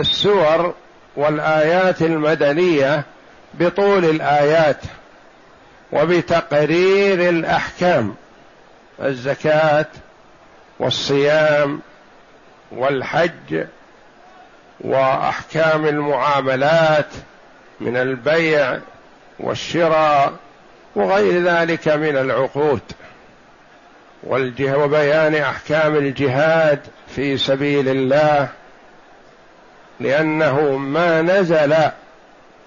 السور والآيات المدنية بطول الآيات وبتقرير الأحكام الزكاة والصيام والحج وأحكام المعاملات من البيع والشراء وغير ذلك من العقود وبيان أحكام الجهاد في سبيل الله لأنه ما نزل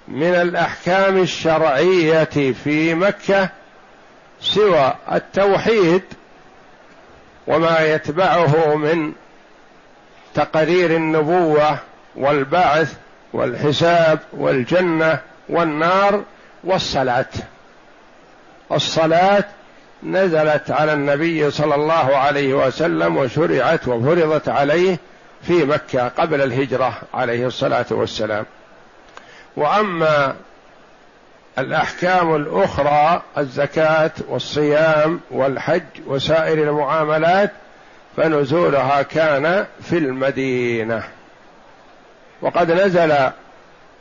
من الأحكام الشرعية في مكة سوى التوحيد وما يتبعه من تقرير النبوة والبعث والحساب والجنة والنار والصلاة. الصلاة نزلت على النبي صلى الله عليه وسلم وشرعت وفرضت عليه في مكة قبل الهجرة عليه الصلاة والسلام. وأما الأحكام الأخرى الزكاة والصيام والحج وسائر المعاملات فنزولها كان في المدينة. وقد نزل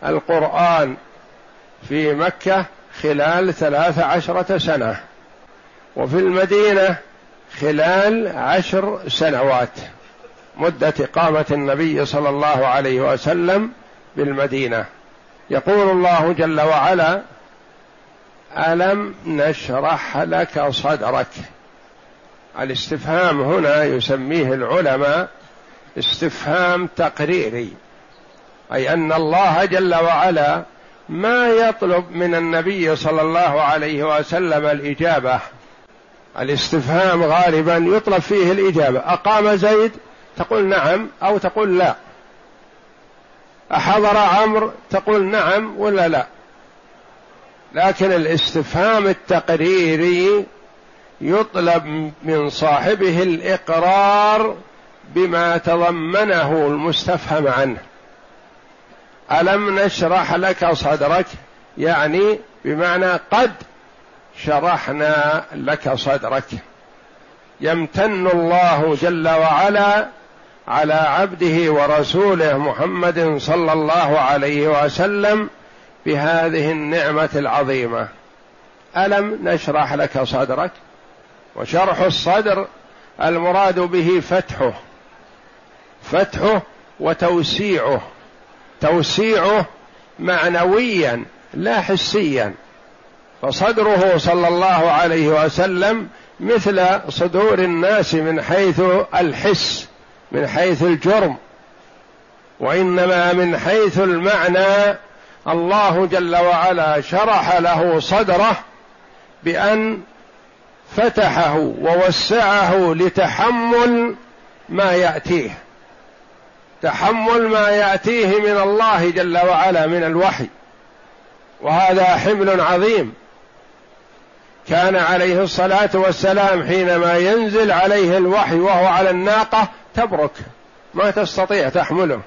القرآن في مكة خلال ثلاث عشرة سنة وفي المدينة خلال عشر سنوات. مدة إقامة النبي صلى الله عليه وسلم بالمدينة. يقول الله جل وعلا ألم نشرح لك صدرك؟ الاستفهام هنا يسميه العلماء استفهام تقريري أي أن الله جل وعلا ما يطلب من النبي صلى الله عليه وسلم الإجابة. الاستفهام غالبا يطلب فيه الإجابة. أقام زيد؟ تقول نعم أو تقول لا. أحضر عمرو تقول نعم ولا لا. لكن الاستفهام التقريري يطلب من صاحبه الإقرار بما تضمنه المستفهم عنه. ألم نشرح لك صدرك؟ يعني بمعنى قد شرحنا لك صدرك. يمتن الله جل وعلا على عبده ورسوله محمد صلى الله عليه وسلم بهذه النعمة العظيمة. ألم نشرح لك صدرك؟ وشرح الصدر المراد به فتحه. فتحه وتوسيعه. توسيعه معنويا لا حسيا. فصدره صلى الله عليه وسلم مثل صدور الناس من حيث الحس. من حيث الجرم وإنما من حيث المعنى الله جل وعلا شرح له صدره بأن فتحه ووسعه لتحمل ما يأتيه تحمل ما يأتيه من الله جل وعلا من الوحي. وهذا حمل عظيم. كان عليه الصلاة والسلام حينما ينزل عليه الوحي وهو على الناقة تبرك ما تستطيع تحمله.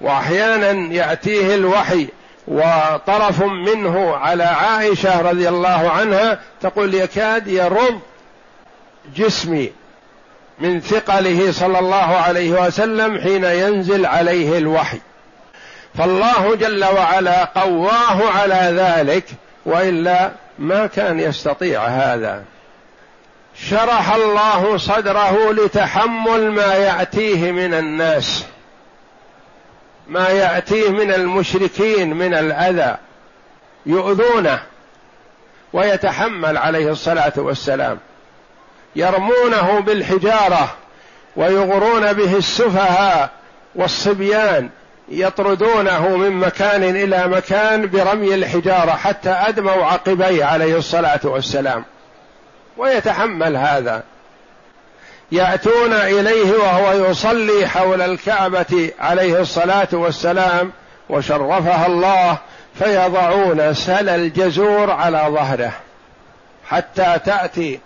واحيانا يأتيه الوحي وطرف منه على عائشة رضي الله عنها تقول يكاد يرض جسمي من ثقله صلى الله عليه وسلم حين ينزل عليه الوحي. فالله جل وعلا قواه على ذلك وإلا ما كان يستطيع هذا. شرح الله صدره لتحمل ما يأتيه من الناس. ما يأتيه من المشركين من الأذى. يؤذونه ويتحمل عليه الصلاة والسلام. يرمونه بالحجارة ويغرون به السفهاء والصبيان. يطردونه من مكان إلى مكان برمي الحجارة حتى أدموا عقبيه عليه الصلاة والسلام. ويتحمل هذا. يأتون إليه وهو يصلي حول الكعبة عليه الصلاة والسلام وشرفها الله فيضعون سل الجزور على ظهره حتى تأتي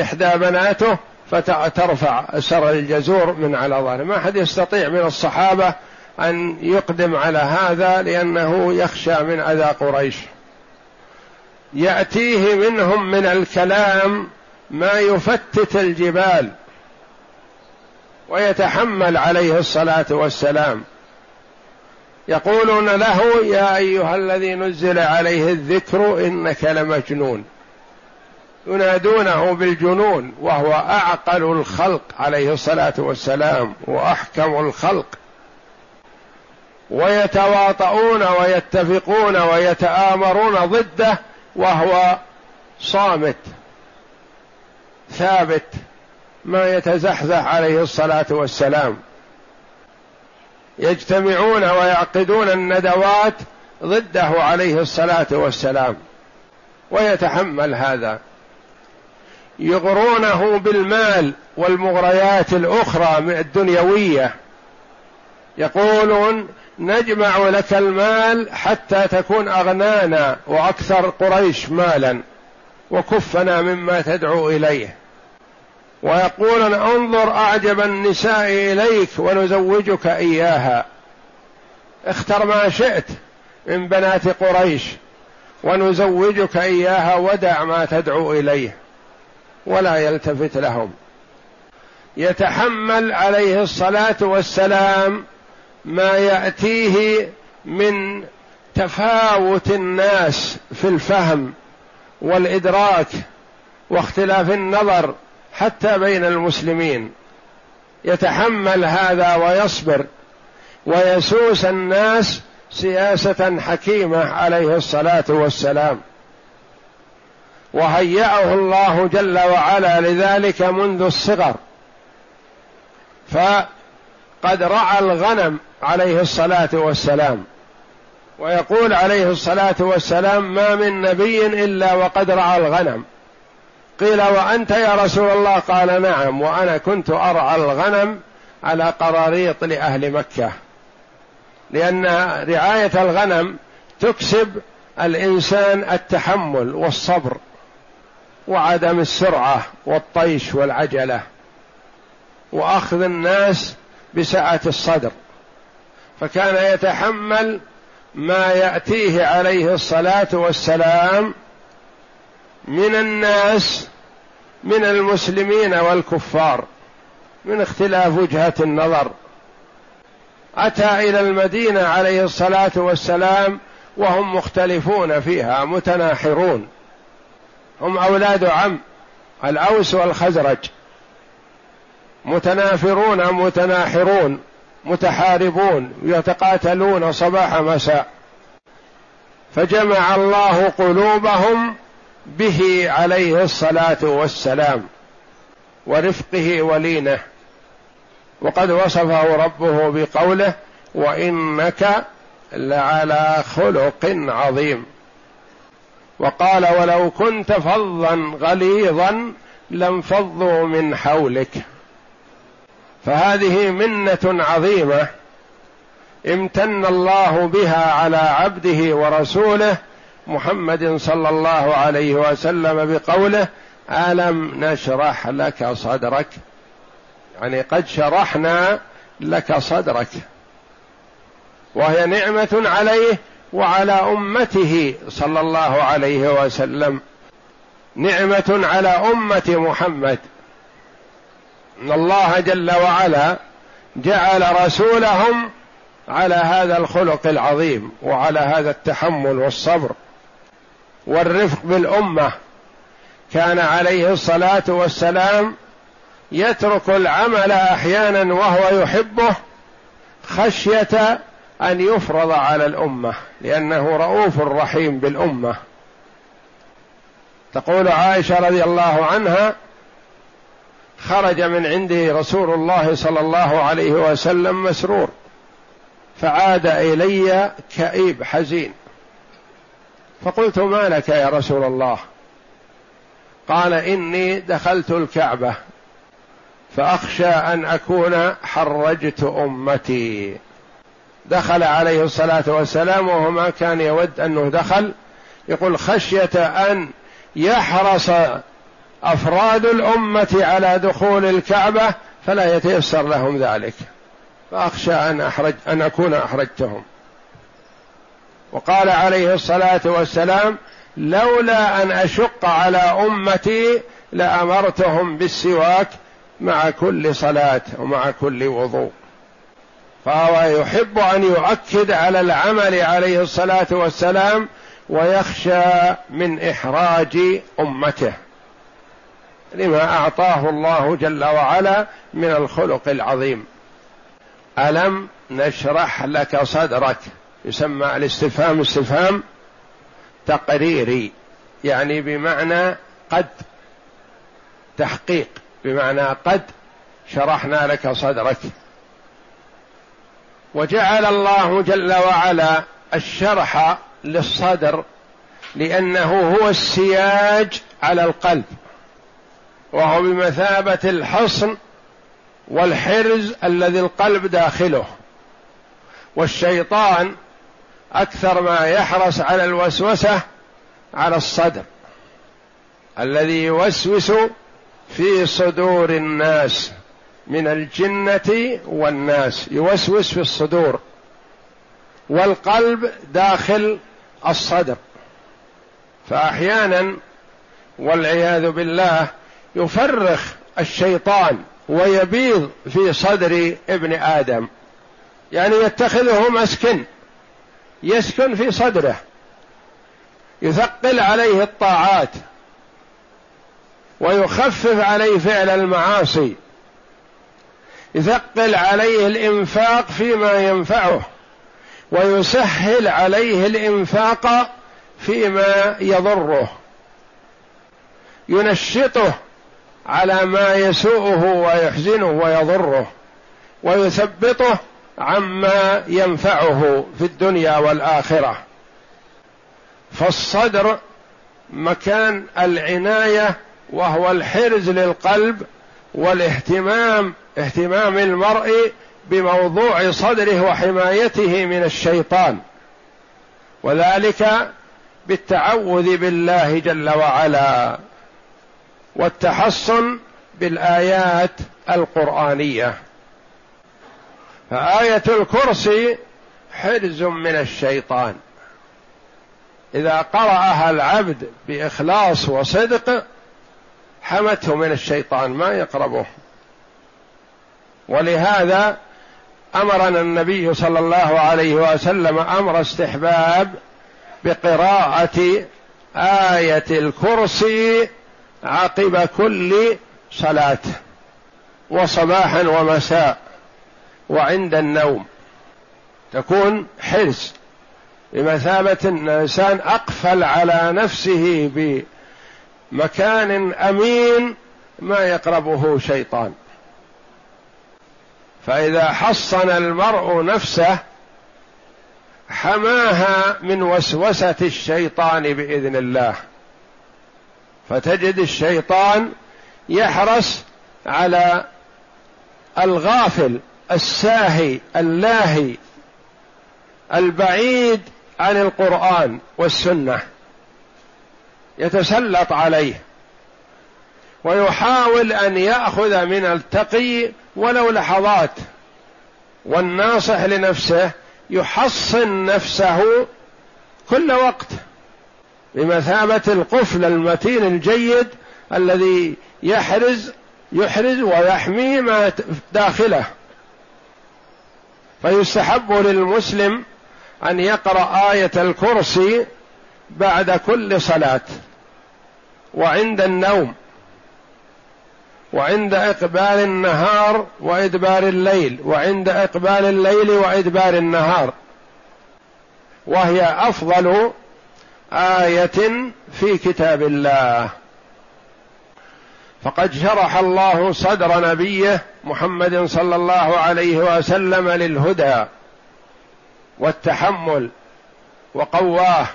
إحدى بناته فترفع سر الجزور من على ظهره. ما حد يستطيع من الصحابة أن يقدم على هذا لأنه يخشى من أذى قريش. يأتيه منهم من الكلام ما يفتت الجبال ويتحمل عليه الصلاة والسلام. يقولون له يا أيها الذي نزل عليه الذكر إنك لمجنون. ينادونه بالجنون وهو أعقل الخلق عليه الصلاة والسلام وأحكم الخلق. ويتواطؤون ويتفقون ويتآمرون ضده وهو صامت ثابت ما يتزحزح عليه الصلاة والسلام. يجتمعون ويعقدون الندوات ضده عليه الصلاة والسلام ويتحمل هذا. يغرونه بالمال والمغريات الأخرى الدنيوية. يقولون نجمع لك المال حتى تكون أغنانا وأكثر قريش مالا وكفنا مما تدعو إليه. ويقولون انظر أعجب النساء إليك ونزوجك إياها. اختر ما شئت من بنات قريش ونزوجك إياها ودع ما تدعو إليه ولا يلتفت لهم. يتحمل عليه الصلاة والسلام ما يأتيه من تفاوت الناس في الفهم والإدراك واختلاف النظر حتى بين المسلمين. يتحمل هذا ويصبر ويسوس الناس سياسة حكيمة عليه الصلاة والسلام. وهيأه الله جل وعلا لذلك منذ الصغر. فقد رعى الغنم عليه الصلاة والسلام. ويقول عليه الصلاة والسلام ما من نبي إلا وقد رعى الغنم. قيل وأنت يا رسول الله؟ قال نعم وأنا كنت أرعى الغنم على قراريط لأهل مكة. لأن رعاية الغنم تكسب الإنسان التحمل والصبر وعدم السرعة والطيش والعجلة. وأخذ الناس بسعه الصدر فكان يتحمل ما يأتيه عليه الصلاة والسلام من الناس من المسلمين والكفار من اختلاف وجهة النظر. أتى إلى المدينة عليه الصلاة والسلام وهم مختلفون فيها متناحرون. هم أولاد عم الأوس والخزرج. متنافرون متناحرون متحاربون يتقاتلون صباح مساء. فجمع الله قلوبهم به عليه الصلاة والسلام ورفقه ولينه. وقد وصفه ربه بقوله وإنك لعلى خلق عظيم وقال ولو كنت فظا غليظا لانفضوا من حولك فهذه منة عظيمة امتن الله بها على عبده ورسوله محمد صلى الله عليه وسلم بقوله ألم نشرح لك صدرك؟ يعني قد شرحنا لك صدرك. وهي نعمة عليه وعلى أمته صلى الله عليه وسلم. نعمة على أمة محمد. إن الله جل وعلا جعل رسولهم على هذا الخلق العظيم وعلى هذا التحمل والصبر والرفق بالأمة. كان عليه الصلاة والسلام يترك العمل أحيانا وهو يحبه خشية أن يفرض على الأمة لأنه رؤوف رحيم بالأمة. تقول عائشة رضي الله عنها خرج من عنده رسول الله صلى الله عليه وسلم مسرور فعاد إلي كئيب حزين. فقلت ما لك يا رسول الله قال إني دخلت الكعبة فأخشى أن أكون حرجت أمتي. دخل عليه الصلاة والسلام وهو ما كان يود أنه دخل يقول خشية أن يحرص أفراد الأمة على دخول الكعبة فلا يتيسر لهم ذلك. فأخشى أن أحرج أن أكون أحرجتهم. وقال عليه الصلاة والسلام لولا أن أشق على أمتي لأمرتهم بالسواك مع كل صلاة ومع كل وضوء. فهو يحب أن يؤكد على العمل عليه الصلاة والسلام ويخشى من إحراج أمته. لما أعطاه الله جل وعلا من الخلق العظيم. ألم نشرح لك صدرك؟ يسمى الاستفهام استفهام تقريري يعني بمعنى قد تحقيق بمعنى قد شرحنا لك صدرك. وجعل الله جل وعلا الشرح للصدر لأنه هو السياج على القلب. وهو بمثابة الحصن والحرز الذي القلب داخله. والشيطان أكثر ما يحرص على الوسوسة على الصدر الذي يوسوس في صدور الناس من الجنة والناس يوسوس في الصدور والقلب داخل الصدر. فأحيانا والعياذ بالله يفرخ الشيطان ويبيض في صدر ابن آدم. يعني يتخذه مسكن يسكن في صدره يثقل عليه الطاعات ويخفف عليه فعل المعاصي يثقل عليه الإنفاق فيما ينفعه ويسهل عليه الإنفاق فيما يضره ينشطه على ما يسوءه ويحزنه ويضره ويثبطه عما ينفعه في الدنيا والآخرة. فالصدر مكان العناية وهو الحرز للقلب والاهتمام اهتمام المرء بموضوع صدره وحمايته من الشيطان. وذلك بالتعوذ بالله جل وعلا. والتحصن بالآيات القرآنية. فآية الكرسي حرز من الشيطان. إذا قرأها العبد بإخلاص وصدق حمته من الشيطان ما يقربه. ولهذا أمرنا النبي صلى الله عليه وسلم أمر استحباب بقراءة آية الكرسي عقب كل صلاة وصباحا ومساء وعند النوم. تكون حرص بمثابة أن الإنسان أقفل على نفسه بمكان أمين ما يقربه شيطان. فإذا حصن المرء نفسه حماها من وسوسة الشيطان بإذن الله. فتجد الشيطان يحرص على الغافل الساهي اللاهي البعيد عن القرآن والسنة. يتسلط عليه. ويحاول أن يأخذ من التقي ولو لحظات. والناصح لنفسه يحصن نفسه كل وقت. بمثابة القفل المتين الجيد الذي يحرز يحرز ويحمي ما داخله. فيستحب للمسلم أن يقرأ آية الكرسي بعد كل صلاة وعند النوم وعند إقبال النهار وإدبار الليل وعند إقبال الليل وإدبار النهار. وهي أفضل آية في كتاب الله. فقد شرح الله صدر نبيه محمد صلى الله عليه وسلم للهدى والتحمل وقواه.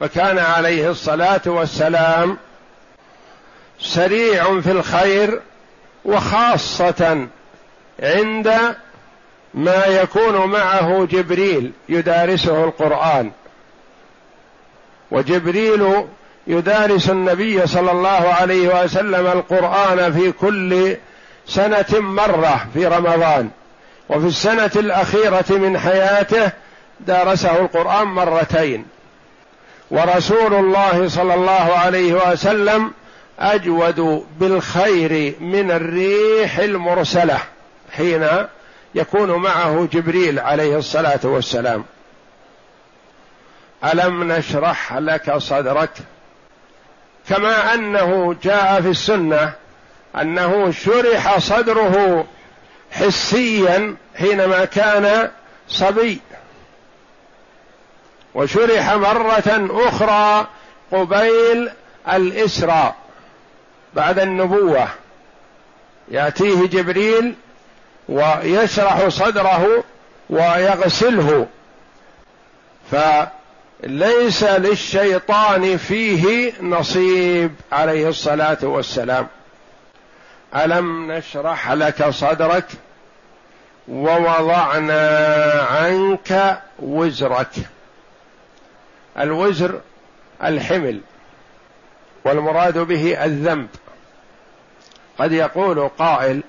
فكان عليه الصلاة والسلام سريع في الخير وخاصة عند ما يكون معه جبريل يدارسه القرآن. وجبريل يدارس النبي صلى الله عليه وسلم القرآن في كل سنة مرة في رمضان. وفي السنة الأخيرة من حياته دارسه القرآن مرتين. ورسول الله صلى الله عليه وسلم أجود بالخير من الريح المرسلة حين يكون معه جبريل عليه الصلاة والسلام. ألم نشرح لك صدرك؟ كما أنه جاء في السنة أنه شرح صدره حسيا حينما كان صبي. وشرح مرة أخرى قبيل الإسراء بعد النبوة. يأتيه جبريل ويشرح صدره ويغسله. فليس للشيطان فيه نصيب عليه الصلاة والسلام. ألم نشرح لك صدرك ووضعنا عنك وزرك. الوزر الحمل والمراد به الذنب. قد يقول قائل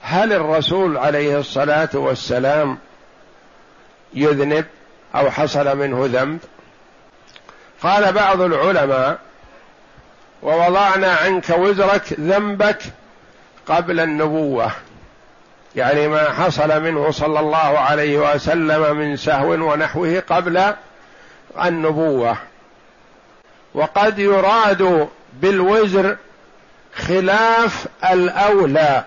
هل الرسول عليه الصلاة والسلام يذنب؟ أو حصل منه ذنب. قال بعض العلماء ووضعنا عنك وزرك ذنبك قبل النبوة. يعني ما حصل منه صلى الله عليه وسلم من سهو ونحوه قبل النبوة. وقد يراد بالوزر خلاف الأولى.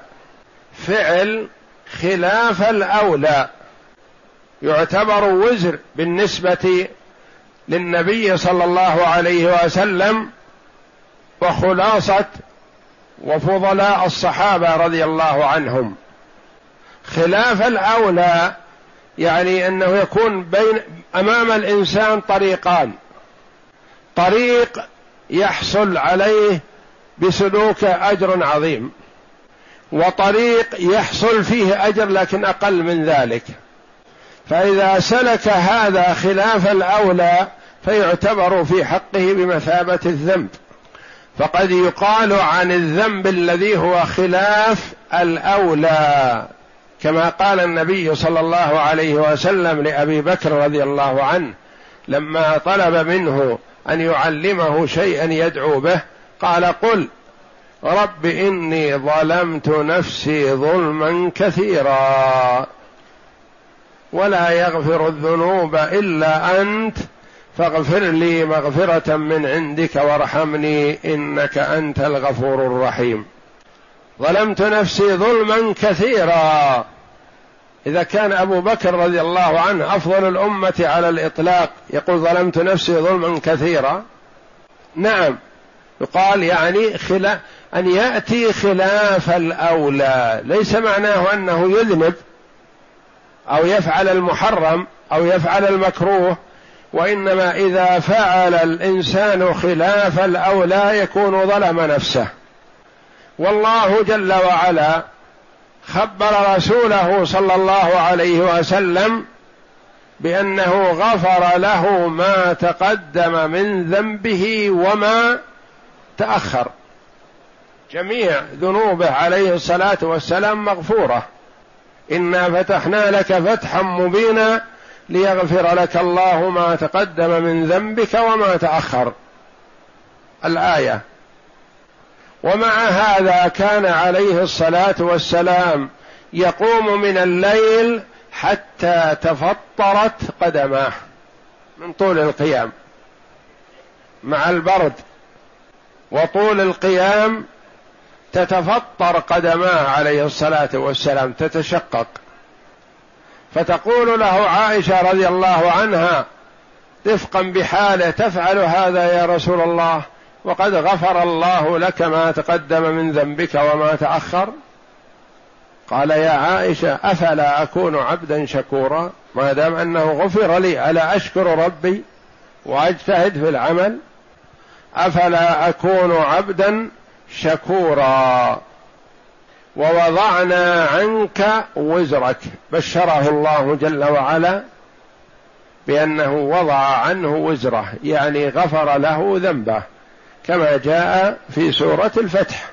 فعل خلاف الأولى. يعتبر وزر بالنسبة للنبي صلى الله عليه وسلم وخلاصة وفضلاء الصحابة رضي الله عنهم. خلاف الأولى يعني أنه يكون بين أمام الإنسان طريقان. طريق يحصل عليه بسلوك أجر عظيم وطريق يحصل فيه أجر لكن أقل من ذلك. فإذا سلك هذا خلاف الأولى فيعتبر في حقه بمثابة الذنب. فقد يقال عن الذنب الذي هو خلاف الأولى كما قال النبي صلى الله عليه وسلم لأبي بكر رضي الله عنه لما طلب منه أن يعلمه شيئا يدعو به قال قل رب إني ظلمت نفسي ظلما كثيرا. ولا يغفر الذنوب إلا أنت. فاغفر لي مغفرة من عندك وارحمني إنك أنت الغفور الرحيم. ظلمت نفسي ظلما كثيرا. إذا كان أبو بكر رضي الله عنه أفضل الأمة على الإطلاق يقول ظلمت نفسي ظلما كثيرا. نعم يقال يعني خلا أن يأتي خلاف الأولى. ليس معناه أنه يذنب أو يفعل المحرم أو يفعل المكروه وإنما إذا فعل الإنسان خلاف الأولى يكون ظلم نفسه. والله جل وعلا خبر رسوله صلى الله عليه وسلم بأنه غفر له ما تقدم من ذنبه وما تأخر. جميع ذنوبه عليه الصلاة والسلام مغفورة. إنا فتحنا لك فتحا مبينا ليغفر لك الله ما تقدم من ذنبك وما تأخر. الآية. ومع هذا كان عليه الصلاة والسلام يقوم من الليل حتى تفطرت قدماه من طول القيام. مع البرد وطول القيام تتفطر قدماه عليه الصلاة والسلام تتشقق. فتقول له عائشة رضي الله عنها رفقا بحالة تفعل هذا يا رسول الله وقد غفر الله لك ما تقدم من ذنبك وما تأخر؟ قال يا عائشة أفلا أكون عبدا شكورا؟ ما دام أنه غفر لي ألا أشكر ربي وأجتهد في العمل؟ أفلا أكون عبدا شكورا. ووضعنا عنك وزرك. بشره الله جل وعلا بأنه وضع عنه وزره يعني غفر له ذنبه كما جاء في سورة الفتح.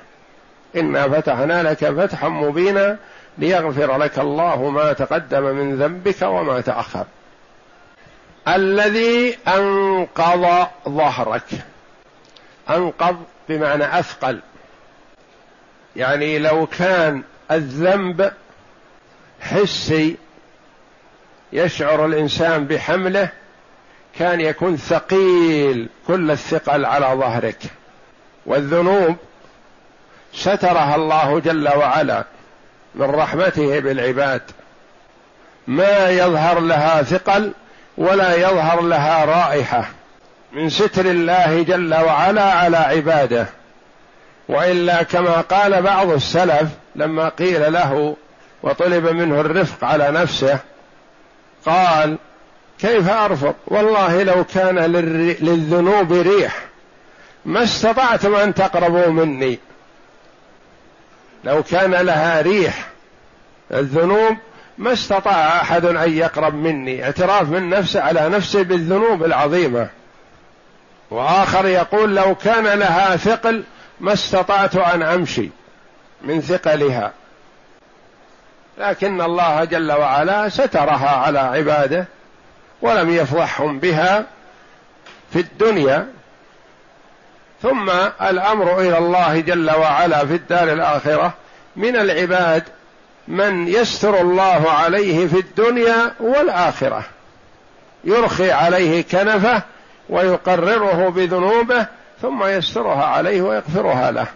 إنا فتحنا لك فتحا مبينا ليغفر لك الله ما تقدم من ذنبك وما تأخر. الذي أنقض ظهرك. أنقض بمعنى أثقل. يعني لو كان الذنب حسي يشعر الإنسان بحمله كان يكون ثقيل كل الثقل على ظهرك. والذنوب سترها الله جل وعلا من رحمته بالعباد. ما يظهر لها ثقل ولا يظهر لها رائحة. من ستر الله جل وعلا على عباده. وإلا كما قال بعض السلف لما قيل له وطلب منه الرفق على نفسه قال كيف ارفق والله لو كان للذنوب ريح ما استطعتم ان تقربوا مني. لو كان لها ريح الذنوب ما استطاع أحد أن يقرب مني. اعتراف من نفسه على نفسه بالذنوب العظيمة. وآخر يقول لو كان لها ثقل ما استطعت أن أمشي من ثقلها. لكن الله جل وعلا سترها على عباده ولم يفضحهم بها في الدنيا. ثم الأمر إلى الله جل وعلا في الدار الآخرة من العباد من يستر الله عليه في الدنيا والآخرة. يرخي عليه كنفه ويقرره بذنوبه ثم يسترها عليه ويغفرها له.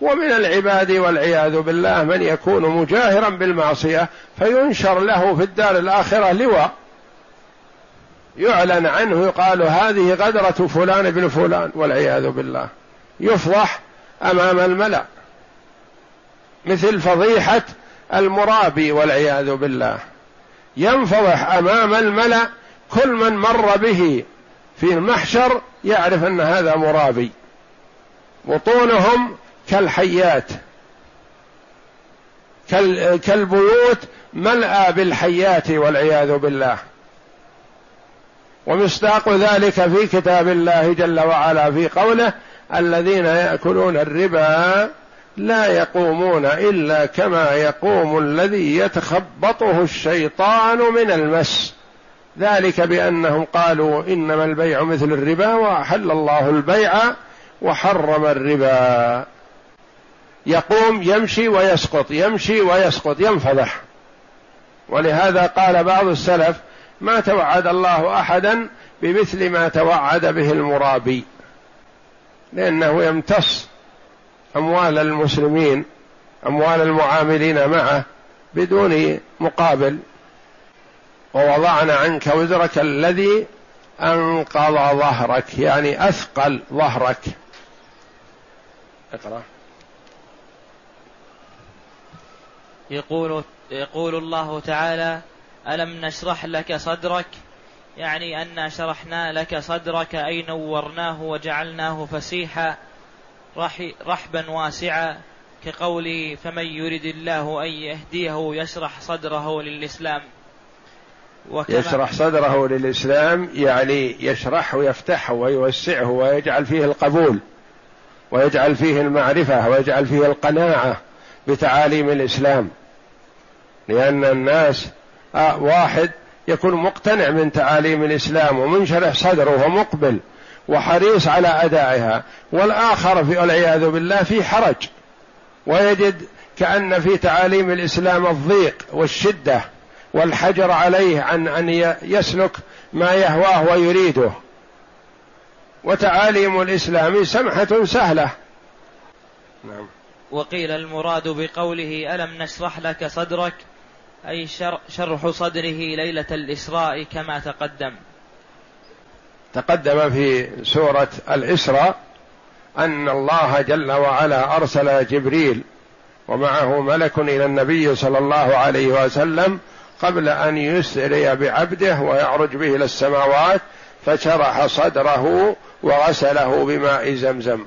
ومن العباد والعياذ بالله من يكون مجاهرا بالمعصية فينشر له في الدار الآخرة لواء. يعلن عنه يقال هذه غدرة فلان بن فلان والعياذ بالله. يفضح أمام الملأ. مثل فضيحة المرابي والعياذ بالله. ينفضح أمام الملأ كل من مر به في المحشر يعرف أن هذا مرابي. بطونهم كالحيات. كالبيوت ملأى بالحيات والعياذ بالله. ومصداق ذلك في كتاب الله جل وعلا في قوله الذين يأكلون الربا لا يقومون إلا كما يقوم الذي يتخبطه الشيطان من المس. ذلك بأنهم قالوا إنما البيع مثل الربا واحل الله البيع وحرم الربا. يقوم يمشي ويسقط يمشي ويسقط ينفضح. ولهذا قال بعض السلف ما توعد الله أحدا بمثل ما توعد به المرابي لأنه يمتص أموال المسلمين أموال المعاملين معه بدون مقابل. ووضعنا عنك وزرك الذي أنقض ظهرك يعني أثقل ظهرك. اقرأ. يقول يقول الله تعالى ألم نشرح لك صدرك؟ يعني أن شرحنا لك صدرك أي نورناه وجعلناه فسيحا رحبا واسعا كقوله فمن يرد الله أن يهديه يشرح صدره للإسلام. يشرح صدره للإسلام يعني يشرحه ويفتحه ويوسعه ويجعل فيه القبول ويجعل فيه المعرفة ويجعل فيه القناعة بتعاليم الإسلام. لأن الناس آه واحد يكون مقتنع من تعاليم الإسلام ومنشرح صدره ومقبل وحريص على أدائها والآخر في والعياذ بالله في حرج. ويجد كأن في تعاليم الإسلام الضيق والشدة. والحجر عليه عن أن يسلك ما يهواه ويريده. وتعاليم الإسلام سمحة سهلة. نعم. وقيل المراد بقوله ألم نشرح لك صدرك؟ أي شرح صدره ليلة الإسراء كما تقدم. تقدم في سورة الإسراء أن الله جل وعلا أرسل جبريل ومعه ملك إلى النبي صلى الله عليه وسلم قبل أن يسري بعبده ويعرج به إلى السماوات فشرح صدره وغسله بماء زمزم.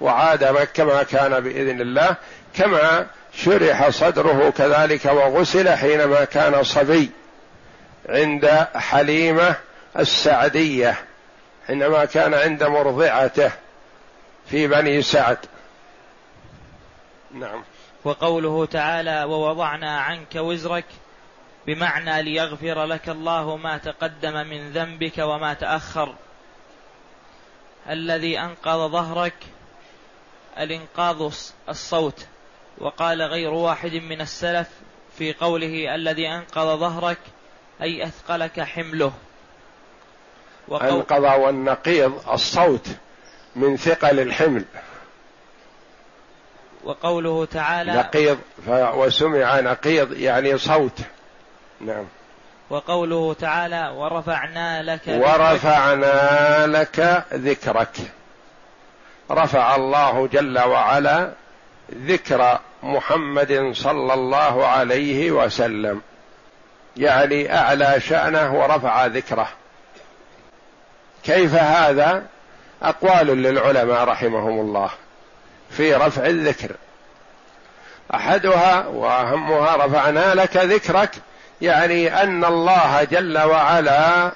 وعاد كما كان بإذن الله كما شرح صدره كذلك وغسل حينما كان صبي عند حليمة السعدية حينما كان عند مرضعته في بني سعد. نعم. وقوله تعالى ووضعنا عنك وزرك بمعنى ليغفر لك الله ما تقدم من ذنبك وما تأخر. الذي أنقذ ظهرك الإنقاذ الصوت. وقال غير واحد من السلف في قوله الذي أنقذ ظهرك أي أثقلك حمله. وقو... أنقذ والنقيض الصوت من ثقل الحمل. وقوله تعالى نقيض وسمع نقيض يعني صوت. نعم. وقوله تعالى ورفعنا لك ورفعنا لك ذكرك. رفع الله جل وعلا ذكر محمد صلى الله عليه وسلم. يعني أعلى شأنه ورفع ذكره. كيف هذا؟ أقوال للعلماء رحمهم الله في رفع الذكر. أحدها وأهمها رفعنا لك ذكرك يعني أن الله جل وعلا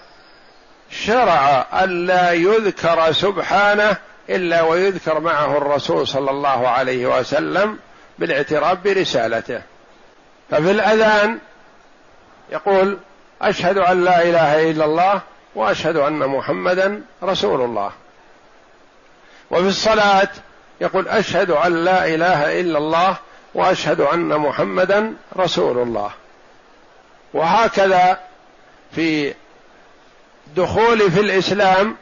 شرع الا يذكر سبحانه إلا ويذكر معه الرسول صلى الله عليه وسلم بالاعتراف برسالته. ففي الأذان يقول أشهد أن لا إله إلا الله وأشهد أن محمدا رسول الله. وفي الصلاة يقول أشهد أن لا إله إلا الله وأشهد أن محمدا رسول الله. وهكذا في دخول في الإسلام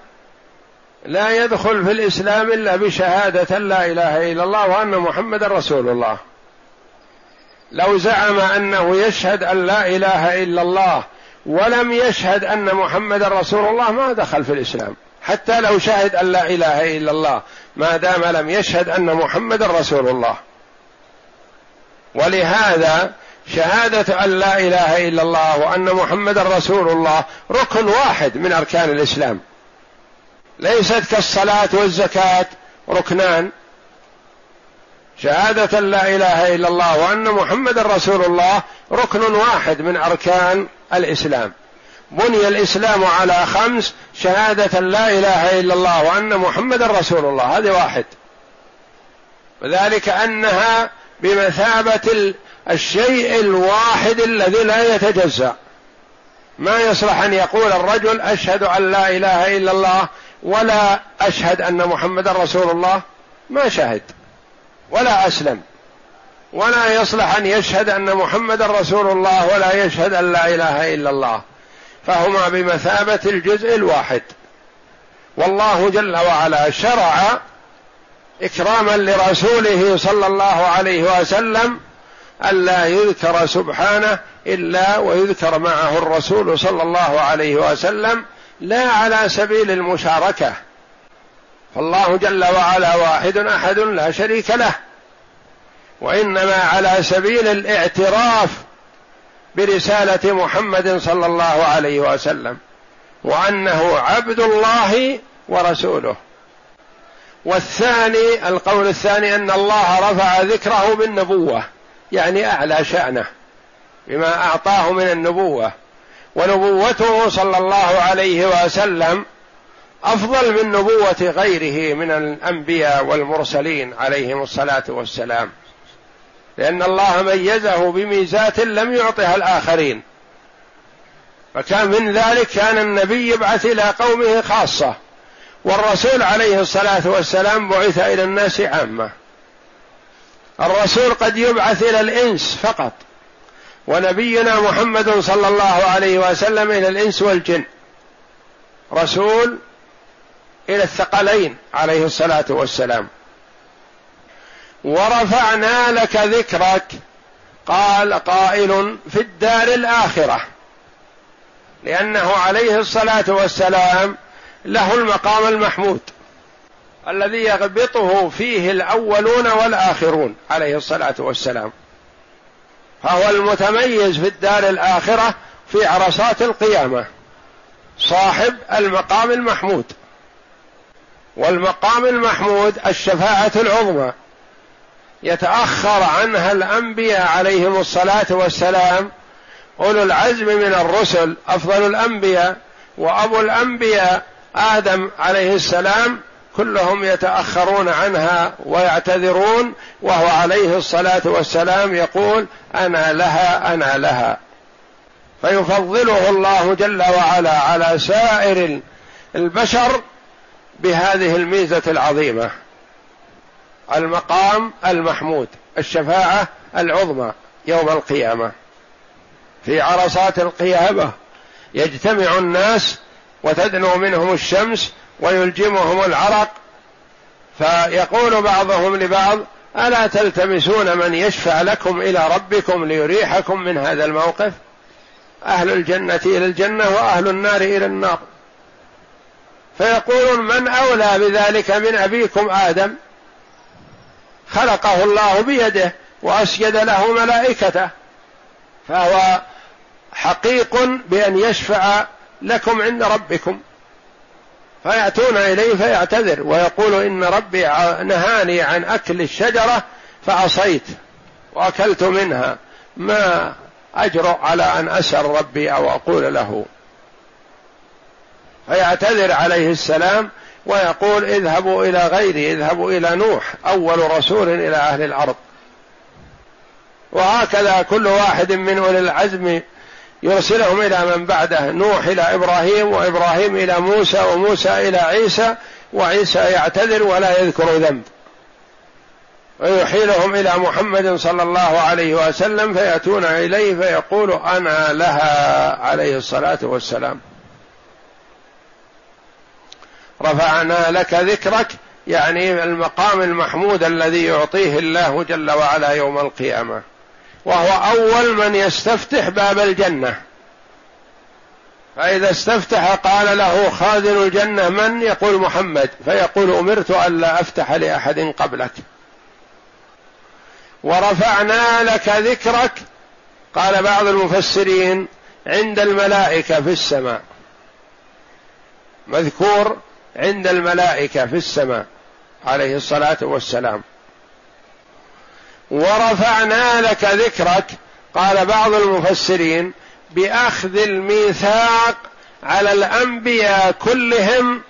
لا يدخل في الإسلام إلا بشهادة لا إله إلا الله وأن محمدا رسول الله. لو زعم أنه يشهد أن لا إله إلا الله ولم يشهد أن محمدا رسول الله ما دخل في الإسلام. حتى لو شهد أن لا إله إلا الله ما دام لم يشهد أن محمدا رسول الله. ولهذا شهادة أن لا إله إلا الله وأن محمدا رسول الله ركن واحد من أركان الإسلام. ليست كالصلاة والزكاة ركنان. شهادة لا إله إلا الله وأن محمدا رسول الله ركن واحد من أركان الإسلام. بني الإسلام على خمس شهادة لا إله إلا الله وأن محمدا رسول الله. هذه واحد. وذلك أنها بمثابة الشيء الواحد الذي لا يتجزأ. ما يصلح أن يقول الرجل أشهد أن لا إله إلا الله ولا أشهد أن محمدا رسول الله. ما شهد ولا أسلم. ولا يصلح أن يشهد أن محمدا رسول الله ولا يشهد أن لا إله إلا الله. فهما بمثابة الجزء الواحد. والله جل وعلا شرع إكراما لرسوله صلى الله عليه وسلم ألا يذكر سبحانه إلا ويذكر معه الرسول صلى الله عليه وسلم لا على سبيل المشاركة. فالله جل وعلا واحد أحد لا شريك له. وإنما على سبيل الاعتراف برسالة محمد صلى الله عليه وسلم وأنه عبد الله ورسوله. والثاني القول الثاني أن الله رفع ذكره بالنبوة. يعني أعلى شأنه بما أعطاه من النبوة. ونبوته صلى الله عليه وسلم أفضل من نبوة غيره من الأنبياء والمرسلين عليهم الصلاة والسلام. لأن الله ميزه بميزات لم يعطها الآخرين. فكان من ذلك كان النبي يبعث إلى قومه خاصة. والرسول عليه الصلاة والسلام بعث إلى الناس عامة. الرسول قد يبعث إلى الإنس فقط. ونبينا محمد صلى الله عليه وسلم إلى الإنس والجن. رسول إلى الثقلين عليه الصلاة والسلام. ورفعنا لك ذكرك قال قائل في الدار الآخرة. لأنه عليه الصلاة والسلام له المقام المحمود. الذي يغبطه فيه الأولون والآخرون عليه الصلاة والسلام. فهو المتميز في الدار الآخرة في عرصات القيامة. صاحب المقام المحمود. والمقام المحمود الشفاعة العظمى. يتأخر عنها الأنبياء عليهم الصلاة والسلام. أولو العزم من الرسل أفضل الأنبياء. وأبو الأنبياء آدم عليه السلام كلهم يتأخرون عنها ويعتذرون وهو عليه الصلاة والسلام يقول أنا لها أنا لها. فيفضله الله جل وعلا على سائر البشر بهذه الميزة العظيمة. المقام المحمود الشفاعة العظمى يوم القيامة. في عرصات القيامة يجتمع الناس وتدنو منهم الشمس ويلجمهم العرق فيقول بعضهم لبعض ألا تلتمسون من يشفع لكم إلى ربكم ليريحكم من هذا الموقف؟ أهل الجنة إلى الجنة وأهل النار إلى النار. فيقولون من أولى بذلك من أبيكم آدم؟ خلقه الله بيده وأسجد له ملائكته فهو حقيق بأن يشفع لكم عند ربكم. فيأتون إليه فيعتذر ويقول إن ربي نهاني عن أكل الشجرة فعصيت وأكلت منها. ما أجرؤ على أن أسأل ربي أو أقول له. فيعتذر عليه السلام ويقول اذهبوا إلى غيري اذهبوا إلى نوح أول رسول إلى أهل الأرض. وهكذا كل واحد من أولي العزم يرسلهم إلى من بعده نوح إلى إبراهيم وإبراهيم إلى موسى وموسى إلى عيسى وعيسى يعتذر ولا يذكر ذنب. ويحيلهم إلى محمد صلى الله عليه وسلم فيأتون إليه فيقول أنا لها عليه الصلاة والسلام. رفعنا لك ذكرك يعني المقام المحمود الذي يعطيه الله جل وعلا يوم القيامة. وهو أول من يستفتح باب الجنة. فإذا استفتح قال له خازن الجنة من؟ يقول محمد. فيقول أمرت الا أفتح لأحد قبلك. ورفعنا لك ذكرك قال بعض المفسرين عند الملائكة في السماء. مذكور عند الملائكة في السماء عليه الصلاة والسلام. ورفعنا لك ذكرك قال بعض المفسرين بأخذ الميثاق على الأنبياء كلهم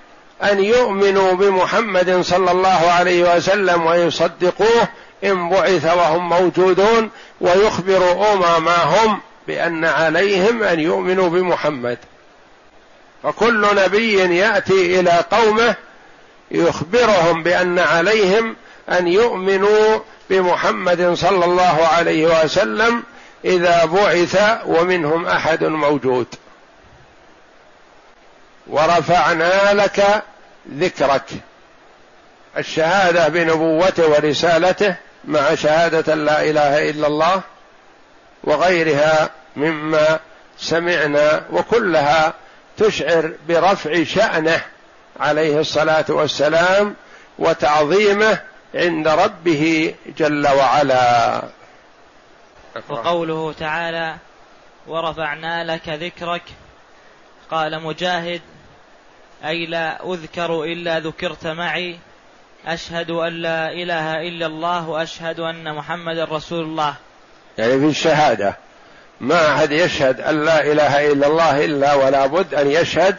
أن يؤمنوا بمحمد صلى الله عليه وسلم ويصدقوه إن بعث وهم موجودون ويخبر اممهم بأن عليهم أن يؤمنوا بمحمد. فكل نبي يأتي إلى قومه يخبرهم بأن عليهم أن يؤمنوا بمحمد صلى الله عليه وسلم إذا بعث ومنهم أحد موجود. ورفعنا لك ذكرك. الشهادة بنبوته ورسالته مع شهادة لا إله إلا الله وغيرها مما سمعنا وكلها تشعر برفع شأنه عليه الصلاة والسلام وتعظيمه عند ربه جل وعلا. وقوله تعالى ورفعنا لك ذكرك قال مجاهد أي لا أذكر إلا ذكرت معي. أشهد أن لا إله إلا الله وأشهد أن محمدا رسول الله يعني في الشهادة ما أحد يشهد أن لا إله إلا الله إلا ولا بد أن يشهد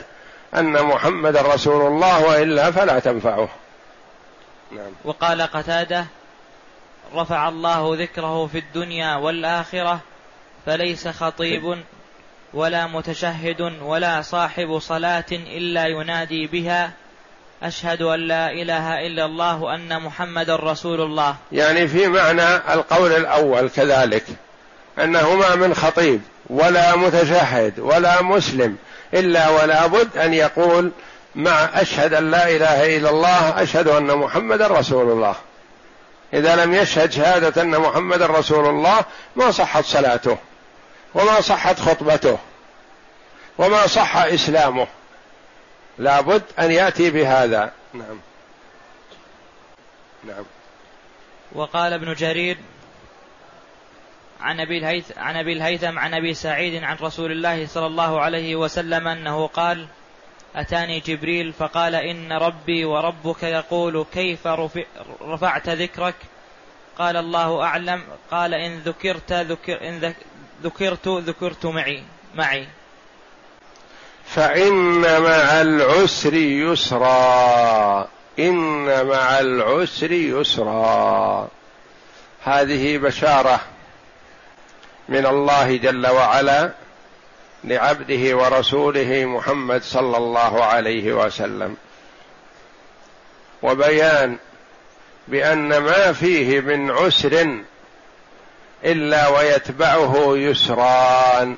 أن محمدا رسول الله وإلا فلا تنفعه نعم. وقال قتادة رفع الله ذكره في الدنيا والآخرة فليس خطيب ولا متشهد ولا صاحب صلاة إلا ينادي بها أشهد أن لا إله إلا الله وأن محمدا رسول الله يعني في معنى القول الأول كذلك انه ما من خطيب ولا متشهد ولا مسلم إلا ولا بد أن يقول مع أشهد أن لا إله إلا الله أشهد أن محمدا رسول الله. إذا لم يشهد شهادة أن محمدا رسول الله ما صحت صلاته وما صحت خطبته وما صح إسلامه. لابد أن يأتي بهذا. نعم. نعم. وقال ابن جرير عن أبي الهيثم عن أبي الهيثم عن أبي سعيد عن رسول الله صلى الله عليه وسلم أنه قال أتاني جبريل فقال إن ربي وربك يقول كيف رفعت ذكرك؟ قال الله أعلم. قال إن ذكرت ذكر إن ذكرت ذكرت معي. معي. فإن مع العسر يسرا. إن مع العسر يسرا. هذه بشارة من الله جل وعلا. لعبده ورسوله محمد صلى الله عليه وسلم. وبيان بأن ما فيه من عسر إلا ويتبعه يسران.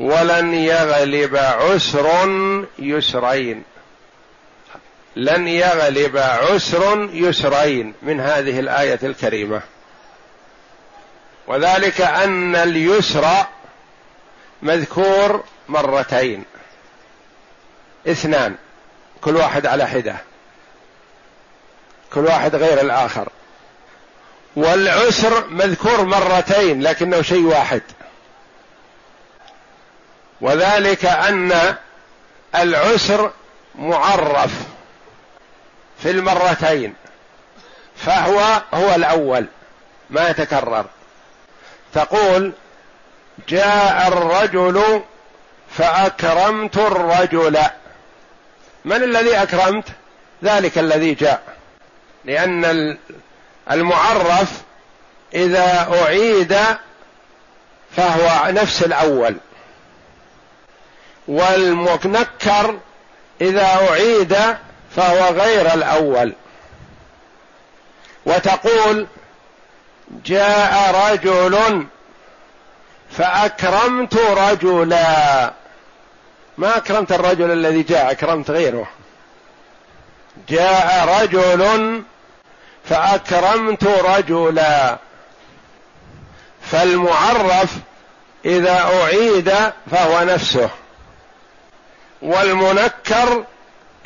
ولن يغلب عسر يسرين. لن يغلب عسر يسرين من هذه الآية الكريمة. وذلك أن اليسر مذكور مرتين. اثنان. كل واحد على حدة. كل واحد غير الآخر. والعسر مذكور مرتين لكنه شيء واحد. وذلك أن العسر معرف في المرتين فهو هو الأول ما يتكرر. تقول جاء الرجل فأكرمت الرجل. من الذي أكرمت؟ ذلك الذي جاء. لأن المعرف إذا أعيد فهو نفس الأول. والمنكر إذا أعيد فهو غير الأول. وتقول جاء رجل فأكرمت رجلا. ما أكرمت الرجل الذي جاء أكرمت غيره. جاء رجل فأكرمت رجلا. فالمعرف إذا أعيد فهو نفسه. والمنكر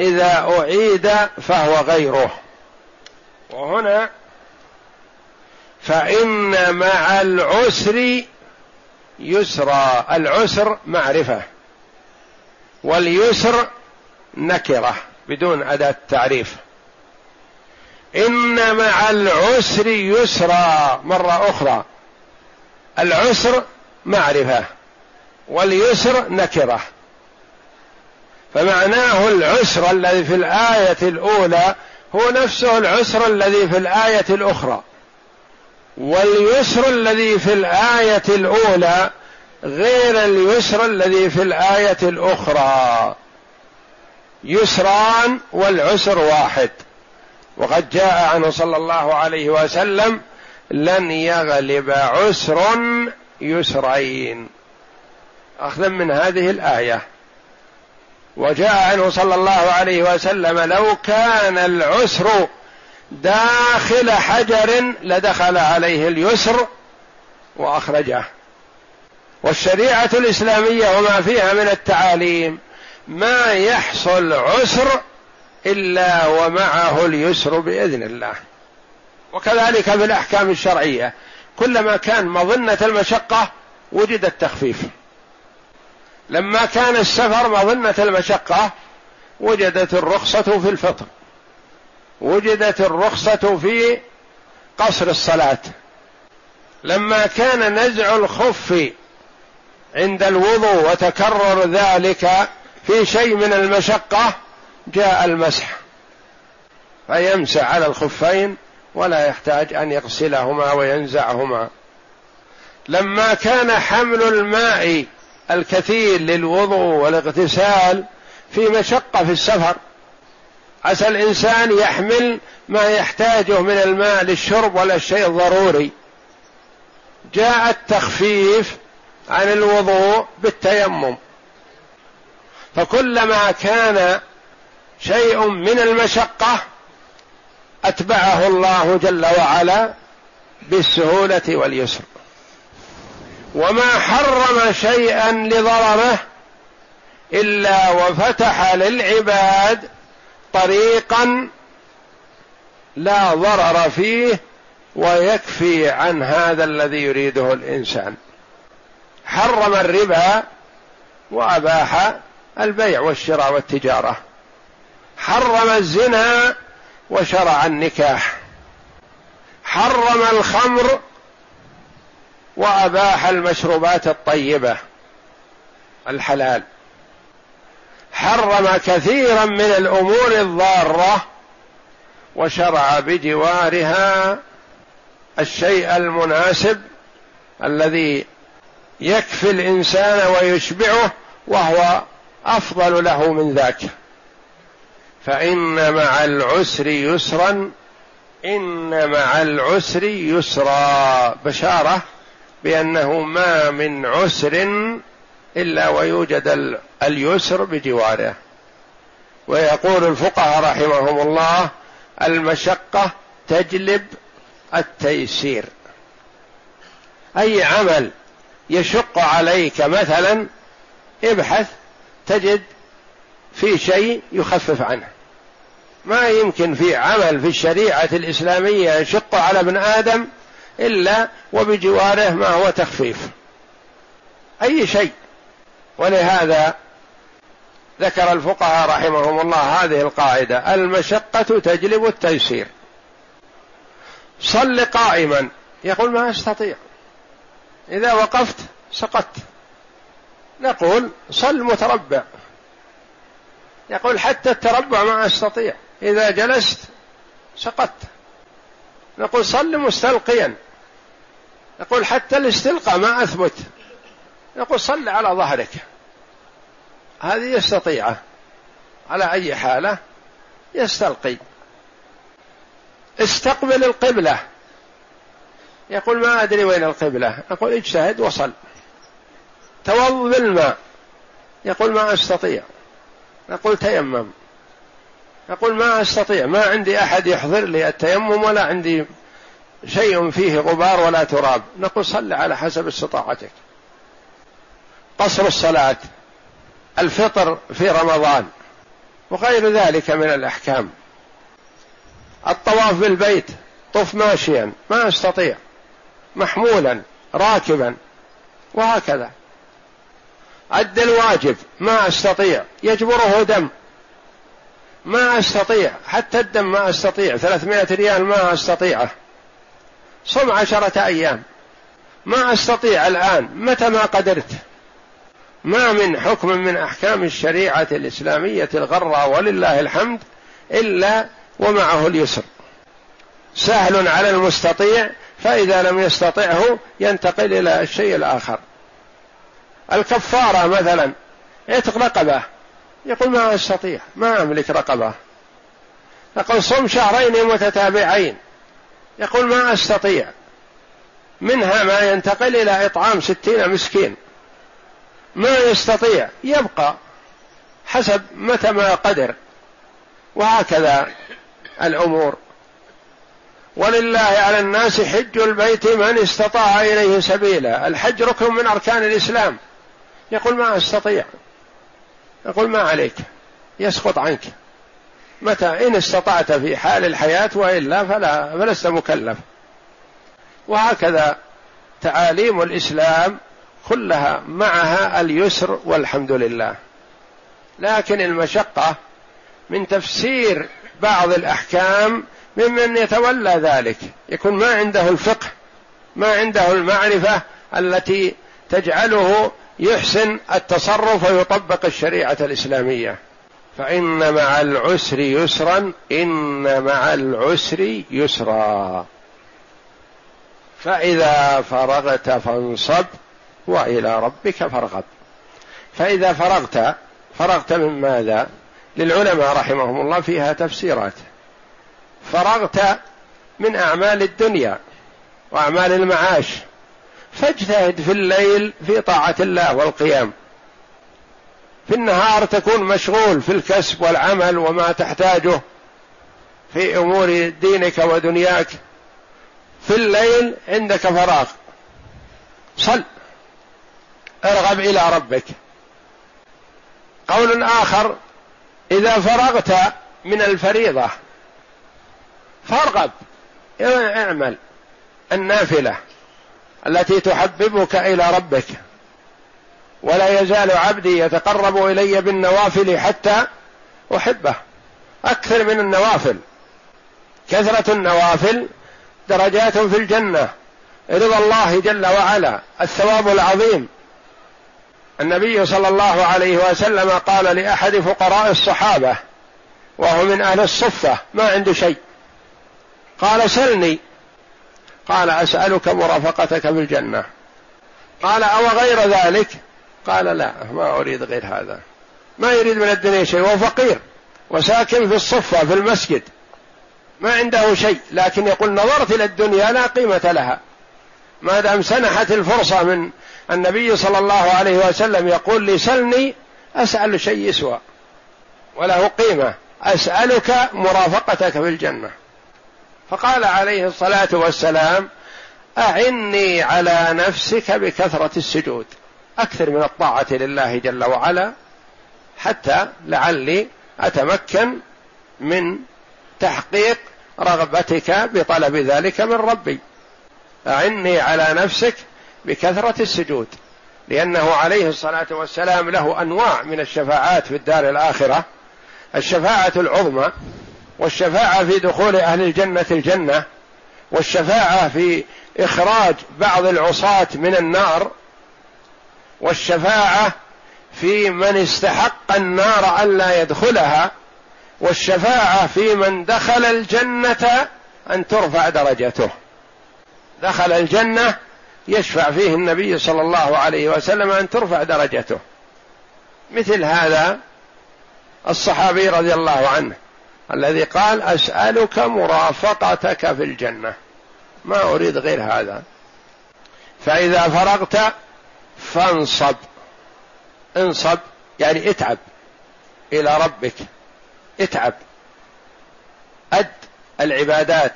إذا أعيد فهو غيره. وهنا فإن مع العسر يسرا العسر معرفة واليسر نكرة بدون أداة تعريف. إن مع العسر يسرا مرة أخرى. العسر معرفة واليسر نكرة. فمعناه العسر الذي في الآية الأولى هو نفسه العسر الذي في الآية الأخرى. واليسر الذي في الآية الأولى غير اليسر الذي في الآية الأخرى. يسران والعسر واحد. وقد جاء عنه صلى الله عليه وسلم لن يغلب عسر يسرين. أخذا من هذه الآية. وجاء عنه صلى الله عليه وسلم لو كان العسر داخل حجر لدخل عليه اليسر وأخرجه. والشريعة الإسلامية وما فيها من التعاليم ما يحصل عسر إلا ومعه اليسر بإذن الله. وكذلك في الأحكام الشرعية كلما كان مظنة المشقة وجد التخفيف. لما كان السفر مظنة المشقة وجدت الرخصة في الفطر. وجدت الرخصة في قصر الصلاة. لما كان نزع الخف عند الوضوء وتكرر ذلك في شيء من المشقة جاء المسح. فيمسح على الخفين ولا يحتاج أن يغسلهما وينزعهما. لما كان حمل الماء الكثير للوضوء والاغتسال في مشقة في السفر عسى الإنسان يحمل ما يحتاجه من الماء للشرب ولا الشيء الضروري. جاء التخفيف عن الوضوء بالتيمم. فكلما كان شيء من المشقة أتبعه الله جل وعلا بالسهولة واليسر. وما حرم شيئا لضرره إلا وفتح للعباد طريقا لا ضرر فيه ويكفي عن هذا الذي يريده الإنسان. حرم الربا وأباح البيع والشراء والتجارة. حرم الزنا وشرع النكاح. حرم الخمر وأباح المشروبات الطيبة الحلال. حرم كثيرا من الأمور الضارة وشرع بجوارها الشيء المناسب الذي يكفي الإنسان ويشبعه وهو أفضل له من ذاك. فإن مع العسر يسرا إن مع العسر يسرا. بشارة بأنه ما من عسر إلا ويوجد اليسر بجواره. ويقول الفقهاء رحمهم الله المشقة تجلب التيسير. أي عمل يشق عليك مثلا ابحث تجد في شيء يخفف عنه. ما يمكن في عمل في الشريعة الإسلامية يشق على ابن آدم إلا وبجواره ما هو تخفيف. أي شيء. ولهذا ذكر الفقهاء رحمهم الله هذه القاعدة المشقة تجلب التيسير. صل قائما يقول ما أستطيع. إذا وقفت سقطت. نقول صل متربع. يقول حتى التربع ما أستطيع. إذا جلست سقطت. نقول صل مستلقيا. يقول حتى الاستلقاء ما أثبت. يقول صل على ظهرك. هذه يستطيعه على أي حالة يستلقي. استقبل القبلة. يقول ما أدري وين القبلة. أقول اجتهد وصل. توض بالماء يقول ما أستطيع. نقول تيمم. يقول ما أستطيع. ما عندي أحد يحضر لي التيمم ولا عندي شيء فيه غبار ولا تراب. نقول صل على حسب استطاعتك. قصر الصلاة الفطر في رمضان وغير ذلك من الأحكام. الطواف بالبيت طف ماشيا ما أستطيع محمولا راكبا وهكذا. أد الواجب ما أستطيع يجبره دم ما أستطيع حتى الدم ما أستطيع ثلاثمائة ريال ما أستطيعه. صم عشرة أيام ما أستطيع الآن متى ما قدرت. ما من حكم من أحكام الشريعة الإسلامية الغرة ولله الحمد إلا ومعه اليسر. سهل على المستطيع فإذا لم يستطعه ينتقل إلى الشيء الآخر. الكفارة مثلا اتق رقبة. يقول ما أستطيع ما أملك رقبة. يقول صم شهرين متتابعين. يقول ما أستطيع. منها ما ينتقل إلى إطعام ستين مسكين. ما يستطيع يبقى حسب متى ما قدر. وهكذا الأمور. ولله على الناس حج البيت من استطاع إليه سبيلا. الحج ركن من أركان الإسلام. يقول ما أستطيع. يقول ما عليك؟ يسقط عنك. متى؟ إن استطعت في حال الحياة وإلا فلا فلست مكلف. وهكذا تعاليم الإسلام كلها معها اليسر والحمد لله. لكن المشقة من تفسير بعض الأحكام ممن يتولى ذلك. يكون ما عنده الفقه ما عنده المعرفة التي تجعله يحسن التصرف ويطبق الشريعة الإسلامية. فإن مع العسر يسرا إن مع العسر يسرا. فإذا فرغت فانصب وإلى ربك فارغب. فإذا فرغت فرغت من ماذا؟ للعلماء رحمهم الله فيها تفسيرات. فرغت من أعمال الدنيا وأعمال المعاش. فاجتهد في الليل في طاعة الله والقيام. في النهار تكون مشغول في الكسب والعمل وما تحتاجه في أمور دينك ودنياك. في الليل عندك فراغ. صل. ارغب إلى ربك. قول آخر إذا فرغت من الفريضة فارغب. اعمل النافلة التي تحببك إلى ربك. ولا يزال عبدي يتقرب إلي بالنوافل حتى أحبه. أكثر من النوافل. كثرة النوافل درجات في الجنة. رضا الله جل وعلا الثواب العظيم. النبي صلى الله عليه وسلم قال لأحد فقراء الصحابة وهو من أهل الصفة ما عنده شيء. قال سلني. قال أسألك مرافقتك في الجنة. قال أو غير ذلك؟ قال لا ما أريد غير هذا. ما يريد من الدنيا شيء وهو فقير وساكن في الصفة في المسجد. ما عنده شيء لكن يقول نظرت إلى الدنيا لا قيمة لها. ما دام سنحت الفرصة من النبي صلى الله عليه وسلم يقول لي سلني أسأل شيء يسوى وله قيمة. أسألك مرافقتك في الجنة. فقال عليه الصلاة والسلام أعني على نفسك بكثرة السجود. أكثر من الطاعة لله جل وعلا حتى لعلي أتمكن من تحقيق رغبتك بطلب ذلك من ربي. أعني على نفسك بكثرة السجود لأنه عليه الصلاة والسلام له أنواع من الشفاعات في الدار الآخرة. الشفاعة العظمى والشفاعة في دخول أهل الجنة الجنة والشفاعة في إخراج بعض العصاة من النار والشفاعة في من استحق النار ألا يدخلها والشفاعة في من دخل الجنة أن ترفع درجته. دخل الجنة يشفع فيه النبي صلى الله عليه وسلم أن ترفع درجته. مثل هذا الصحابي رضي الله عنه الذي قال أسألك مرافقتك في الجنة. ما أريد غير هذا. فإذا فرغت فانصب. انصب يعني اتعب إلى ربك. اتعب. أد العبادات.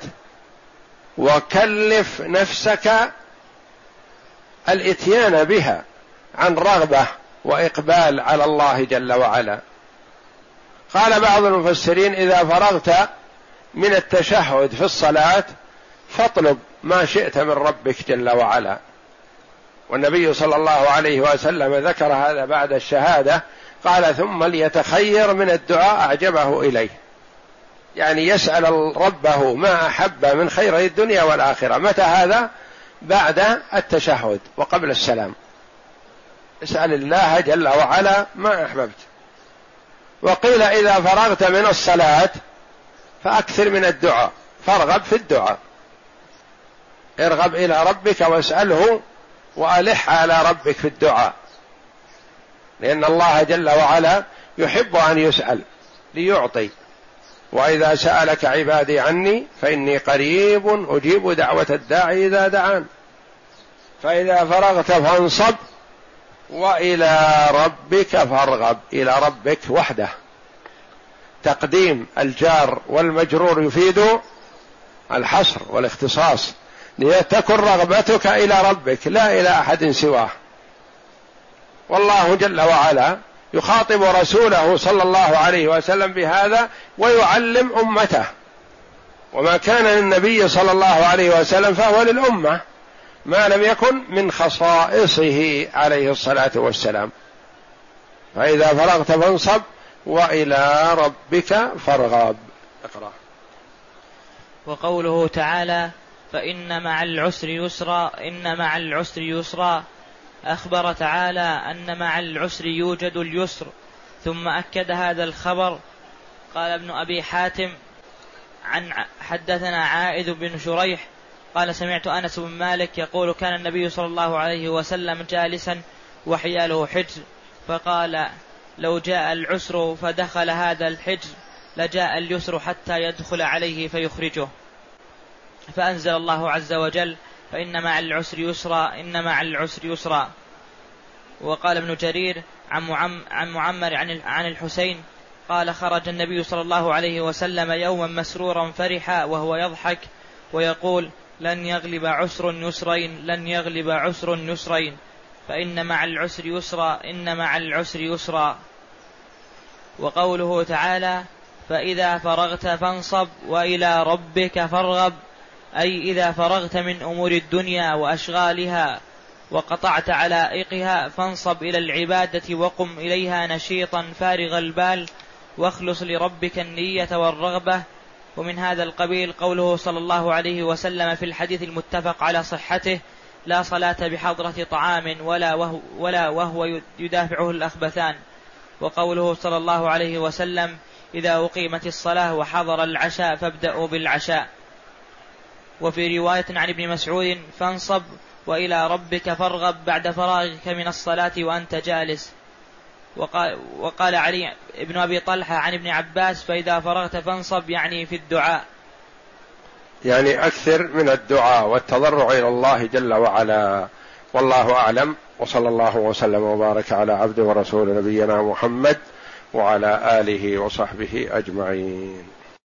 وكلف نفسك الاتيان بها عن رغبة وإقبال على الله جل وعلا. قال بعض المفسرين إذا فرغت من التشهد في الصلاة فاطلب ما شئت من ربك جل وعلا. والنبي صلى الله عليه وسلم ذكر هذا بعد الشهادة قال ثم ليتخير من الدعاء أعجبه إليه. يعني يسأل ربه ما أحب من خير الدنيا والآخرة. متى هذا؟ بعد التشهد وقبل السلام. اسأل الله جل وعلا ما أحببت. وقيل إذا فرغت من الصلاة فأكثر من الدعاء فارغب في الدعاء. ارغب إلى ربك واسأله وألح على ربك في الدعاء. لأن الله جل وعلا يحب أن يسأل ليعطي. وإذا سألك عبادي عني فإني قريب أجيب دعوة الداعي إذا دعان. فإذا فرغت فانصب وإلى ربك فارغب. إلى ربك وحده. تقديم الجار والمجرور يفيد الحصر والاختصاص. لتكن رغبتك إلى ربك. لا إلى أحد سواه. والله جل وعلا يخاطب رسوله صلى الله عليه وسلم بهذا ويعلم أمته. وما كان للنبي صلى الله عليه وسلم فهو للأمة ما لم يكن من خصائصه عليه الصلاة والسلام. فإذا فرغت فانصب وإلى ربك فارغب. اقرأ. وقوله تعالى فإن مع العسر يسرا إن مع العسر يسرا. أخبر تعالى أن مع العسر يوجد اليسر ثم أكد هذا الخبر. قال ابن أبي حاتم عن حدثنا عائذ بن شريح قال سمعت أنس بن مالك يقول كان النبي صلى الله عليه وسلم جالسا وحياله حجر فقال لو جاء العسر فدخل هذا الحجر لجاء اليسر حتى يدخل عليه فيخرجه. فأنزل الله عز وجل فإن مع العسر يسرا إن مع العسر يسرا. وقال ابن جرير عن, عن معمر عن, عن الحسين قال خرج النبي صلى الله عليه وسلم يوما مسرورا فرحا وهو يضحك ويقول لن يغلب عسر يسرين لن يغلب عسر يسرين. فإن مع العسر يسرا إن مع العسر يسرا. وقوله تعالى فإذا فرغت فانصب وإلى ربك فارغب. أي إذا فرغت من أمور الدنيا وأشغالها وقطعت علائقها فانصب إلى العبادة وقم إليها نشيطا فارغ البال واخلص لربك النية والرغبة. ومن هذا القبيل قوله صلى الله عليه وسلم في الحديث المتفق على صحته لا صلاة بحضرة طعام ولا وهو, ولا وهو يدافعه الأخبثان. وقوله صلى الله عليه وسلم إذا أقيمت الصلاة وحضر العشاء فابدأوا بالعشاء. وفي رواية عن ابن مسعود فانصب وإلى ربك فارغب بعد فراغك من الصلاة وأنت جالس. وقال, وقال علي بن أبي طلحة عن ابن عباس فإذا فرغت فانصب يعني في الدعاء. يعني أكثر من الدعاء والتضرع إلى الله جل وعلا. والله أعلم وصلى الله وسلم وبارك على عبد ورسول نبينا محمد وعلى آله وصحبه أجمعين.